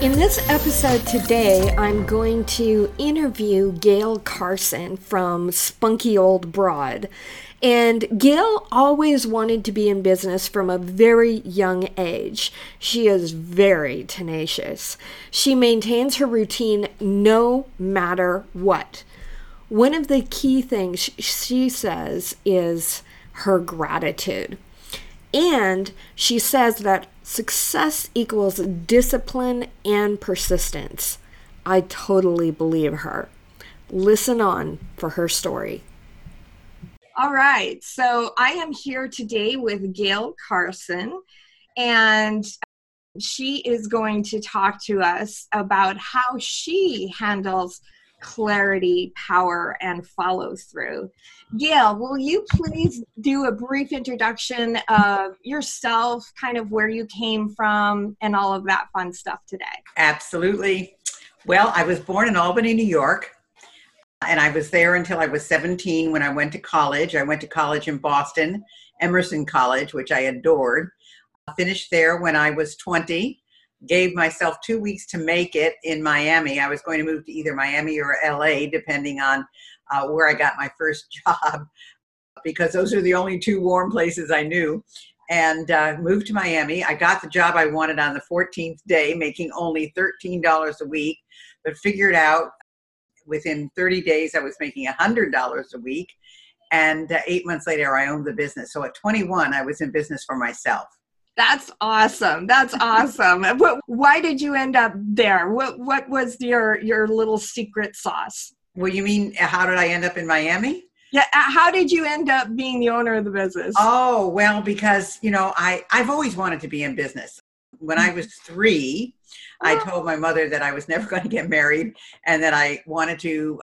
In this episode today, I'm going to interview Gail Carson from Spunky Old Broad. And Gail always wanted to be in business from a very young age. She is very tenacious. She maintains her routine no matter what. One of the key things she says is her gratitude. And she says that success equals discipline and persistence. I totally believe her. Listen on for her story. All right. So I am here today with Gail Carson, and she is going to talk to us about how she handles clarity, power, and follow through. Gail, will you please do a brief introduction of yourself, kind of where you came from, and all of that fun stuff today? Absolutely. Well, I was born in Albany, New York, and I was there until I was 17 when I went to college. I went to college in Boston, Emerson College, which I adored. I finished there when I was 20 gave myself two weeks to make it in Miami. I was going to move to either Miami or LA, depending on uh, where I got my first job, because those are the only two warm places I knew. And uh, moved to Miami. I got the job I wanted on the 14th day, making only $13 a week, but figured out within 30 days I was making $100 a week. And uh, eight months later, I owned the business. So at 21, I was in business for myself. That's awesome. That's awesome. What, why did you end up there? What what was your your little secret sauce? Well, you mean how did I end up in Miami? Yeah, uh, how did you end up being the owner of the business? Oh, well, because, you know, I I've always wanted to be in business. When I was 3, I told my mother that I was never going to get married and that I wanted to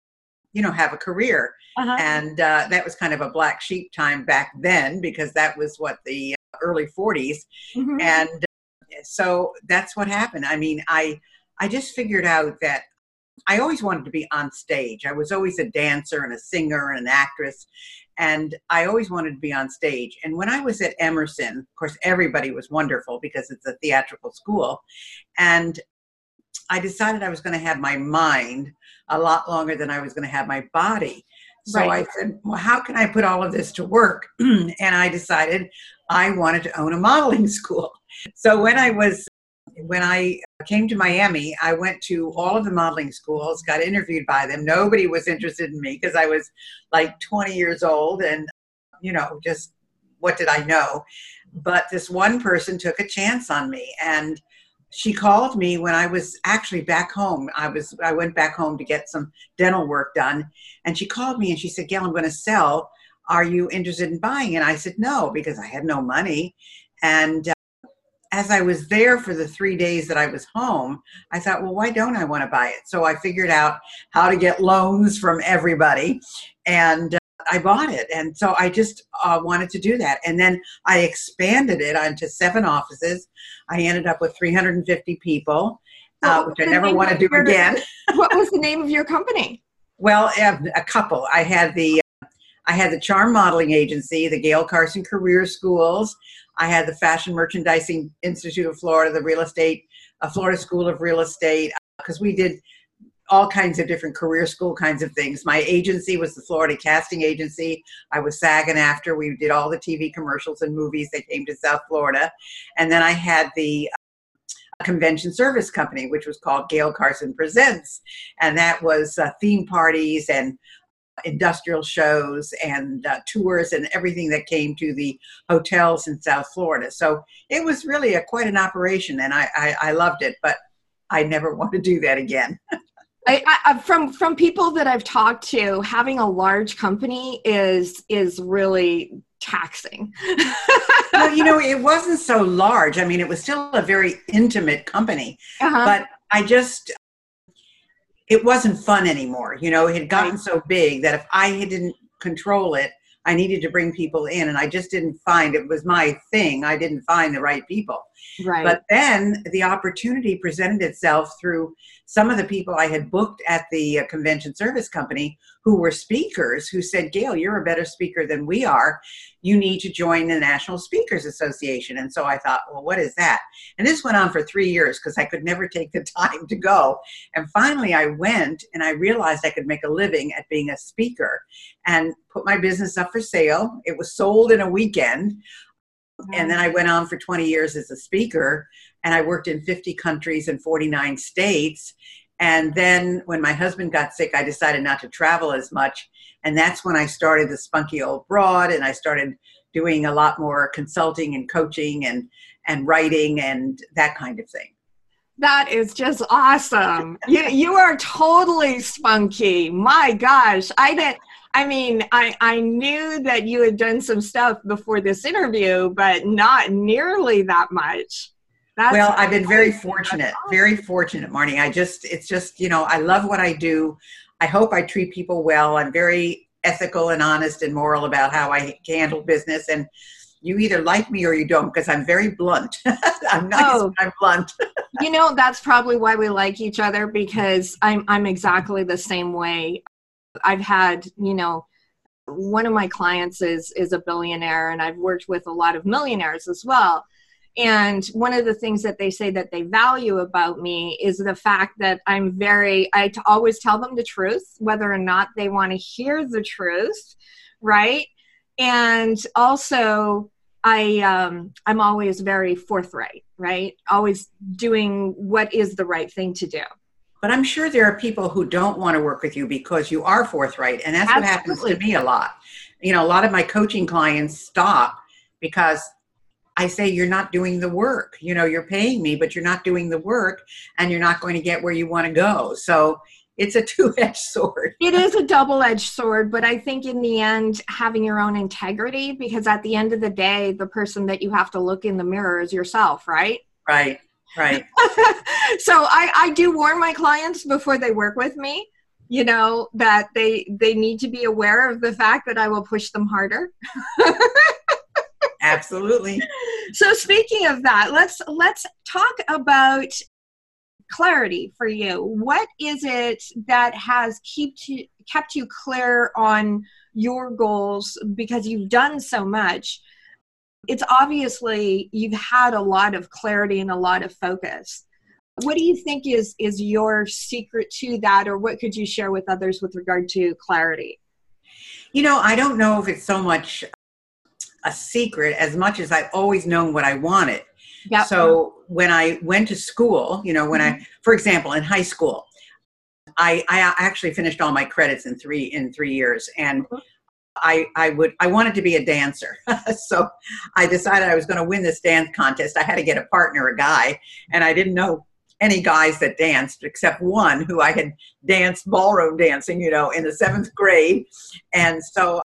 you know have a career uh-huh. and uh, that was kind of a black sheep time back then because that was what the early 40s mm-hmm. and uh, so that's what happened. I mean i i just figured out that i always wanted to be on stage. I was always a dancer and a singer and an actress and i always wanted to be on stage. And when i was at emerson of course everybody was wonderful because it's a theatrical school. And i decided i was going to have my mind a lot longer than i was going to have my body so right. I said, well, how can I put all of this to work? and I decided I wanted to own a modeling school. So when I was when I came to Miami, I went to all of the modeling schools, got interviewed by them. Nobody was interested in me because I was like 20 years old and you know, just what did I know? But this one person took a chance on me and she called me when I was actually back home. I was I went back home to get some dental work done, and she called me and she said, "Gail, I'm going to sell. Are you interested in buying?" And I said, "No," because I had no money. And uh, as I was there for the three days that I was home, I thought, well, why don't I want to buy it? So I figured out how to get loans from everybody, and I bought it. And so I just uh, wanted to do that. And then I expanded it onto seven offices. I ended up with 350 people, uh, which I never want to do your, again. what was the name of your company? Well, a couple. I had the I had the Charm Modeling Agency, the Gail Carson Career Schools. I had the Fashion Merchandising Institute of Florida, the Real Estate, uh, Florida School of Real Estate, because uh, we did all kinds of different career school kinds of things. My agency was the Florida Casting Agency. I was SAG-AFTRA. We did all the TV commercials and movies that came to South Florida. And then I had the uh, convention service company, which was called Gail Carson Presents. And that was uh, theme parties and industrial shows and uh, tours and everything that came to the hotels in South Florida. So it was really a, quite an operation and I, I, I loved it, but I never want to do that again. I, I, from from people that I've talked to, having a large company is is really taxing. well, you know, it wasn't so large. I mean, it was still a very intimate company, uh-huh. but I just it wasn't fun anymore. You know, it had gotten so big that if I didn't control it, I needed to bring people in, and I just didn't find it was my thing. I didn't find the right people, Right. But then the opportunity presented itself through some of the people I had booked at the uh, convention service company who were speakers who said, Gail, you're a better speaker than we are. You need to join the National Speakers Association. And so I thought, well, what is that? And this went on for three years because I could never take the time to go. And finally, I went and I realized I could make a living at being a speaker and put my business up for sale. It was sold in a weekend. And then I went on for 20 years as a speaker, and I worked in 50 countries and 49 states. And then when my husband got sick, I decided not to travel as much. And that's when I started the Spunky Old Broad, and I started doing a lot more consulting and coaching and, and writing and that kind of thing. That is just awesome. you you are totally spunky. My gosh, I didn't. I mean, I I knew that you had done some stuff before this interview, but not nearly that much. That's well, I've been very fortunate, very fortunate, Marnie. I just it's just you know I love what I do. I hope I treat people well. I'm very ethical and honest and moral about how I handle business and you either like me or you don't because I'm very blunt. I'm nice, oh, I'm blunt. you know, that's probably why we like each other because I'm I'm exactly the same way. I've had, you know, one of my clients is is a billionaire and I've worked with a lot of millionaires as well. And one of the things that they say that they value about me is the fact that I'm very, I always tell them the truth, whether or not they want to hear the truth, right? And also, I um, I'm always very forthright, right? Always doing what is the right thing to do. But I'm sure there are people who don't want to work with you because you are forthright, and that's Absolutely. what happens to me a lot. You know, a lot of my coaching clients stop because I say you're not doing the work. You know, you're paying me, but you're not doing the work, and you're not going to get where you want to go. So it's a two-edged sword it is a double-edged sword but i think in the end having your own integrity because at the end of the day the person that you have to look in the mirror is yourself right right right so i i do warn my clients before they work with me you know that they they need to be aware of the fact that i will push them harder absolutely so speaking of that let's let's talk about clarity for you. What is it that has kept you, kept you clear on your goals because you've done so much? It's obviously you've had a lot of clarity and a lot of focus. What do you think is is your secret to that or what could you share with others with regard to clarity? You know, I don't know if it's so much a secret as much as I've always known what I wanted. Yep. So when I went to school, you know, when mm-hmm. I, for example, in high school, I, I actually finished all my credits in three in three years, and mm-hmm. I I would I wanted to be a dancer, so I decided I was going to win this dance contest. I had to get a partner, a guy, and I didn't know any guys that danced except one who I had danced ballroom dancing, you know, in the seventh grade, and so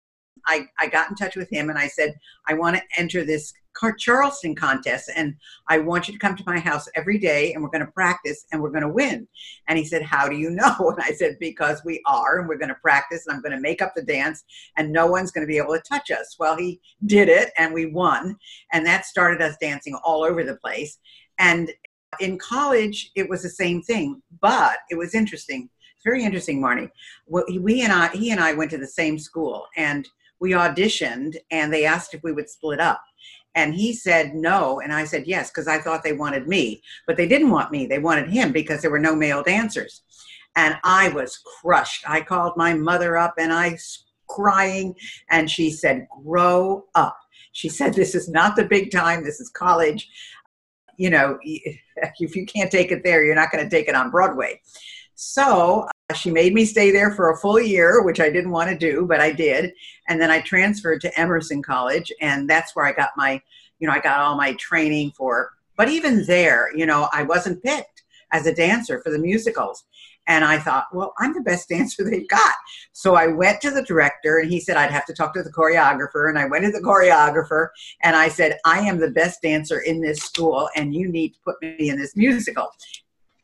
I, I got in touch with him and I said, I want to enter this Charleston contest and I want you to come to my house every day and we're going to practice and we're going to win. And he said, How do you know? And I said, Because we are and we're going to practice and I'm going to make up the dance and no one's going to be able to touch us. Well, he did it and we won. And that started us dancing all over the place. And in college, it was the same thing, but it was interesting. It's very interesting, Marnie. We and I, he and I went to the same school and we auditioned and they asked if we would split up. And he said no. And I said yes, because I thought they wanted me. But they didn't want me. They wanted him because there were no male dancers. And I was crushed. I called my mother up and I was crying. And she said, grow up. She said, this is not the big time. This is college. You know, if you can't take it there, you're not going to take it on Broadway. So she made me stay there for a full year, which I didn't want to do, but I did. And then I transferred to Emerson College, and that's where I got my, you know, I got all my training for. But even there, you know, I wasn't picked as a dancer for the musicals. And I thought, well, I'm the best dancer they've got. So I went to the director and he said I'd have to talk to the choreographer. And I went to the choreographer and I said, I am the best dancer in this school and you need to put me in this musical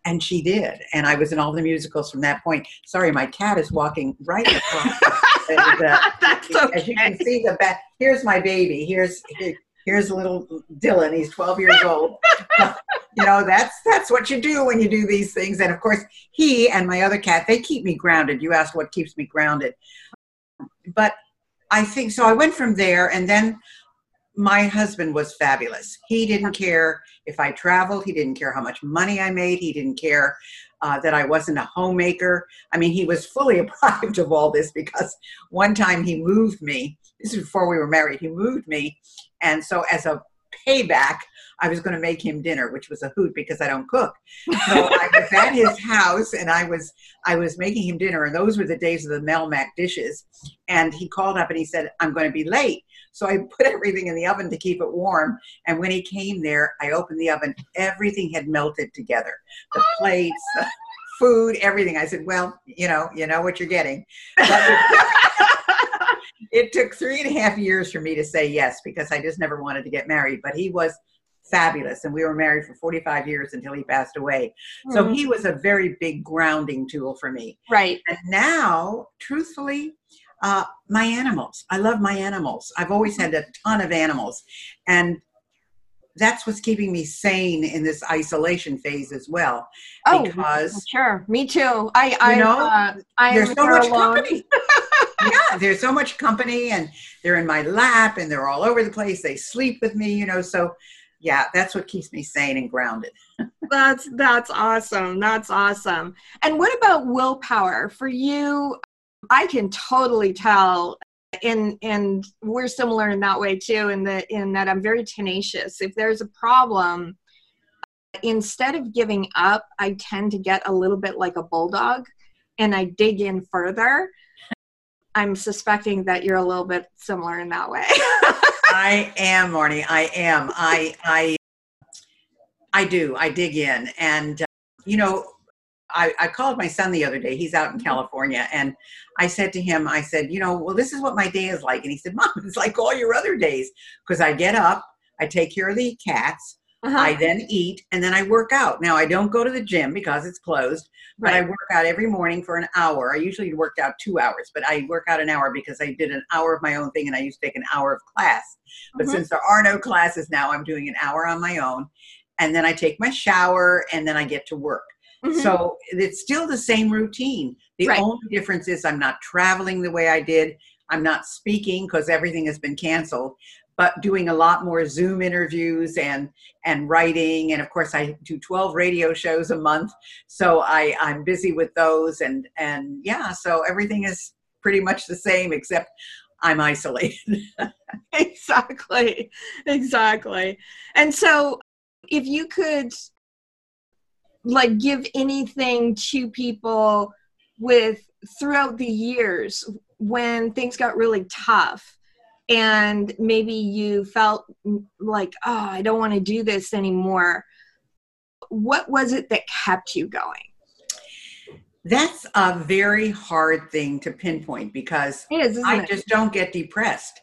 and she did and i was in all the musicals from that point sorry my cat is walking right across and, uh, That's okay. as you can see the back here's my baby here's here, here's little Dylan. He's 12 years old. you know, that's that's what you do when you do these things. And of course, he and my other cat, they keep me grounded. You asked what keeps me grounded. But I think so. I went from there, and then my husband was fabulous. He didn't care if I traveled. He didn't care how much money I made. He didn't care uh, that I wasn't a homemaker. I mean, he was fully apprised of all this because one time he moved me. This is before we were married. He moved me, and so as a payback, I was going to make him dinner, which was a hoot because I don't cook. So I was at his house and I was I was making him dinner, and those were the days of the Melmac dishes. And he called up and he said, "I'm going to be late." So I put everything in the oven to keep it warm. And when he came there, I opened the oven. Everything had melted together. The oh plates, the food, everything. I said, "Well, you know, you know what you're getting." it took three and a half years for me to say yes because I just never wanted to get married. But he was fabulous. And we were married for 45 years until he passed away. Mm-hmm. So he was a very big grounding tool for me. Right. And now, truthfully, uh, my animals. I love my animals. I've always had a ton of animals. And that's what's keeping me sane in this isolation phase as well. Oh, because sure, me too. I, I, you know, uh, I there's so much alone. company. yeah, there's so much company, and they're in my lap, and they're all over the place. They sleep with me, you know. So yeah, that's what keeps me sane and grounded. that's that's awesome. That's awesome. And what about willpower for you? I can totally tell and and we're similar in that way too in that in that I'm very tenacious. If there's a problem, instead of giving up, I tend to get a little bit like a bulldog and I dig in further. I'm suspecting that you're a little bit similar in that way. I am, Marnie. I am. I I I do. I dig in, and uh, you know, I, I called my son the other day. He's out in mm-hmm. California, and I said to him, I said, you know, well, this is what my day is like, and he said, Mom, it's like all your other days because I get up, I take care of the cats, uh-huh. I then eat and then I work out. Now I don't go to the gym because it's closed, but right. I work out every morning for an hour. I usually worked out two hours, but I work out an hour because I did an hour of my own thing and I used to take an hour of class. But mm-hmm. since there are no classes now, I'm doing an hour on my own. And then I take my shower and then I get to work. Mm-hmm. So it's still the same routine. The right. only difference is I'm not traveling the way I did. I'm not speaking because everything has been canceled but doing a lot more Zoom interviews and and writing. And of course, I do 12 radio shows a month, so I I'm busy with those. And and yeah, so everything is pretty much the same except I'm isolated. exactly, exactly. And so, if you could like give anything to people with throughout the years when things got really tough and maybe you felt like oh i don't want to do this anymore. What was it that kept you going? That's a very hard thing to pinpoint because is, i it? just don't get depressed.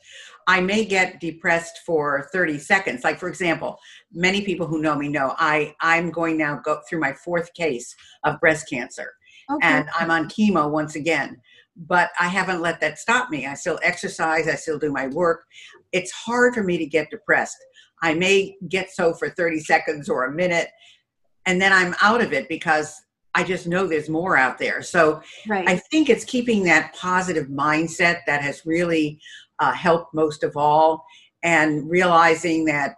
I may get depressed for 30 seconds. Like for example many people who know me know i i'm going now go through my fourth case of breast cancer. Okay. and i'm on chemo once again but I haven't let that stop me. I still exercise, I still do my work. It's hard for me to get depressed. I may get so for 30 seconds or a minute, and then I'm out of it because I just know there's more out there. So right. I think it's keeping that positive mindset that has really uh, helped most of all, and realizing that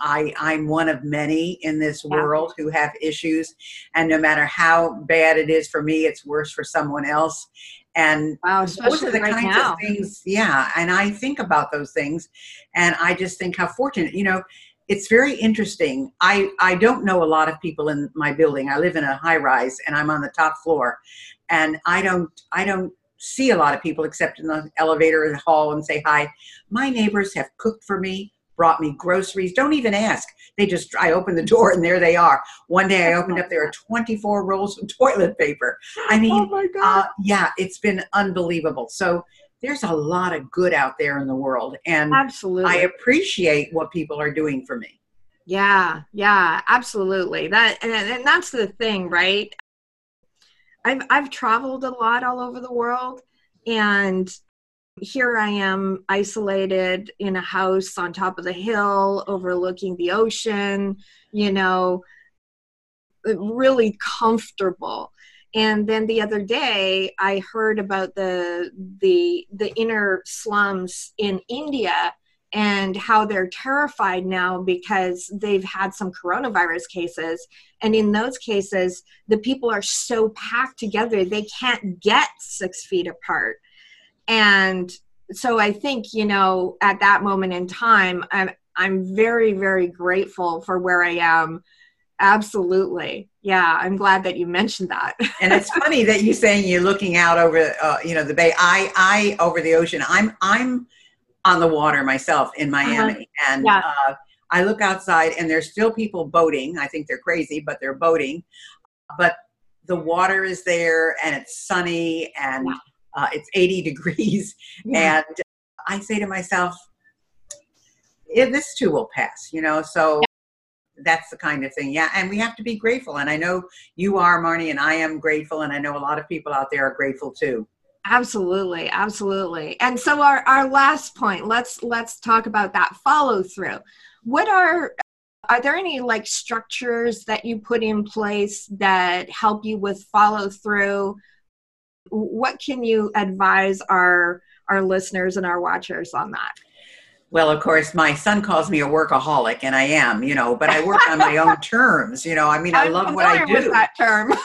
I, I'm one of many in this world who have issues. And no matter how bad it is for me, it's worse for someone else. And wow, those are the right kinds now. of things, yeah. And I think about those things and I just think how fortunate, you know, it's very interesting. I, I don't know a lot of people in my building. I live in a high rise and I'm on the top floor. And I don't I don't see a lot of people except in the elevator or the hall and say hi. My neighbors have cooked for me brought me groceries. Don't even ask. They just, I opened the door and there they are. One day I opened up, there are 24 rolls of toilet paper. I mean, oh uh, yeah, it's been unbelievable. So there's a lot of good out there in the world. And absolutely, I appreciate what people are doing for me. Yeah, yeah, absolutely. That and, and that's the thing, right? I've I've traveled a lot all over the world and here I am isolated in a house on top of the hill overlooking the ocean, you know, really comfortable. And then the other day I heard about the the the inner slums in India and how they're terrified now because they've had some coronavirus cases and in those cases the people are so packed together they can't get six feet apart and so i think you know at that moment in time i'm i'm very very grateful for where i am absolutely yeah i'm glad that you mentioned that and it's funny that you saying you're looking out over uh, you know the bay i i over the ocean i'm i'm on the water myself in uh-huh. Miami, uh-huh. and yeah. uh, I look outside and there's still people boating. I think they're crazy, but they're boating. But the water is there, and it's sunny, and yeah. Uh, it's 80 degrees, yeah. and I say to myself, "This too will pass," you know. So that's the kind of thing. Yeah, and we have to be grateful. And I know you are, Marnie, and I am grateful, and I know a lot of people out there are grateful too. Absolutely, absolutely. And so our, our last point, let's let's talk about that follow through. What are are there any like structures that you put in place that help you with follow through? What can you advise our our listeners and our watchers on that? Well, of course, my son calls me a workaholic, and I am, you know, but I work on my own terms. You know, I mean, I love what I do. that term.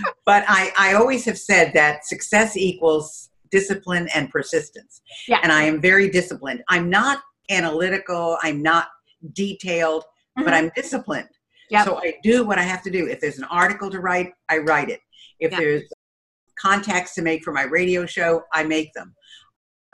but I, I always have said that success equals discipline and persistence. Yeah. And I am very disciplined. I'm not analytical, I'm not detailed, mm-hmm. but I'm disciplined. Yep. So I do what I have to do. If there's an article to write, I write it. If yep. there's contacts to make for my radio show, I make them.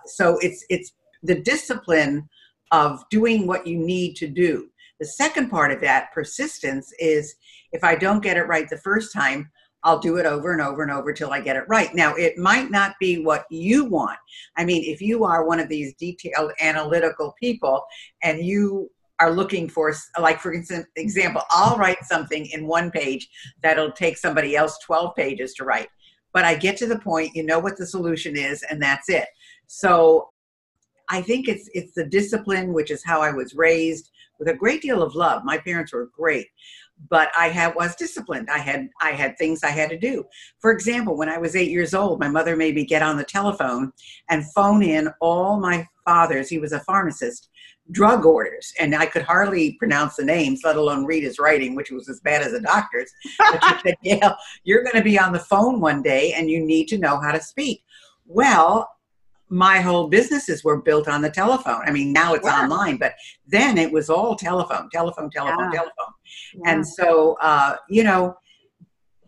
So it's it's the discipline of doing what you need to do. The second part of that persistence is if I don't get it right the first time, I'll do it over and over and over till I get it right. Now, it might not be what you want. I mean, if you are one of these detailed analytical people and you are looking for, like, for example, I'll write something in one page that'll take somebody else 12 pages to write. But I get to the point, you know what the solution is, and that's it. So I think it's it's the discipline, which is how I was raised, with a great deal of love. My parents were great but I had was disciplined. I had I had things I had to do. For example, when I was eight years old, my mother made me get on the telephone and phone in all my father's. He was a pharmacist. Drug orders, and I could hardly pronounce the names, let alone read his writing, which was as bad as a doctor's. But she said, "Yeah, you're going to be on the phone one day, and you need to know how to speak." Well, my whole businesses were built on the telephone. I mean, now it's yeah. online, but then it was all telephone, telephone, telephone, yeah. telephone. Yeah. And so, uh, you know,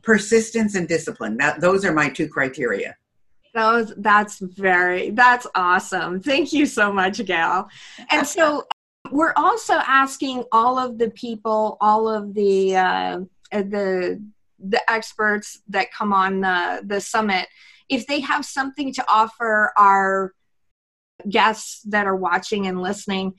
persistence and discipline. That those are my two criteria. Those that's very that's awesome. Thank you so much, Gail. And so we're also asking all of the people, all of the uh, the the experts that come on the the summit if they have something to offer our guests that are watching and listening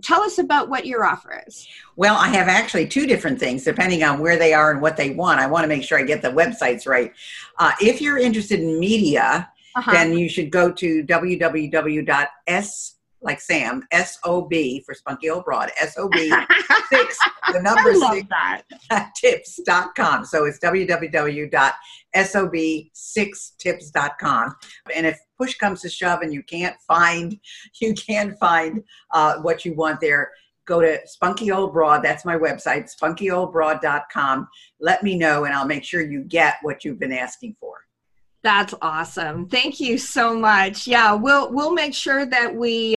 tell us about what your offer is well i have actually two different things depending on where they are and what they want i want to make sure i get the websites right uh, if you're interested in media uh-huh. then you should go to www.s like Sam, S O B for Spunky Old Broad, S O B six, the number six tips.com. So it's www.sob6tips.com. And if push comes to shove and you can't find, you can't find uh, what you want there, go to Spunky Old Broad. That's my website, spunkyoldbroad.com. Let me know and I'll make sure you get what you've been asking for. That's awesome. Thank you so much. Yeah, we'll we'll make sure that we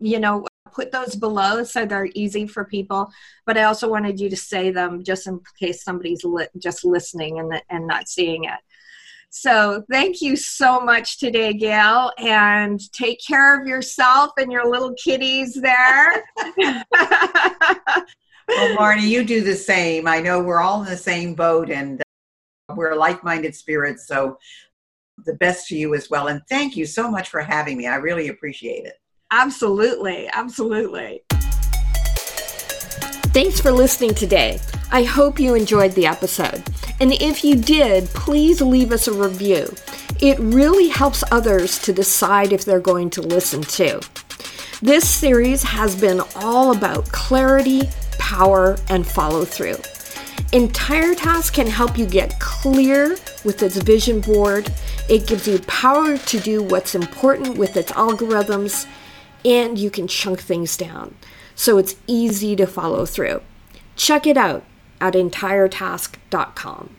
you know, put those below so they're easy for people. But I also wanted you to say them just in case somebody's li- just listening and, and not seeing it. So thank you so much today, Gail, and take care of yourself and your little kitties there. well, Marty, you do the same. I know we're all in the same boat and uh, we're like-minded spirits. So the best to you as well. And thank you so much for having me. I really appreciate it. Absolutely. Absolutely. Thanks for listening today. I hope you enjoyed the episode. And if you did, please leave us a review. it really helps others to decide if they're going to listen to. This series has been all about clarity, power, and follow through. Entire Task can help you get clear with its vision board. It gives you power to do what's important with its algorithms, and you can chunk things down so it's easy to follow through. Check it out at entiretask.com.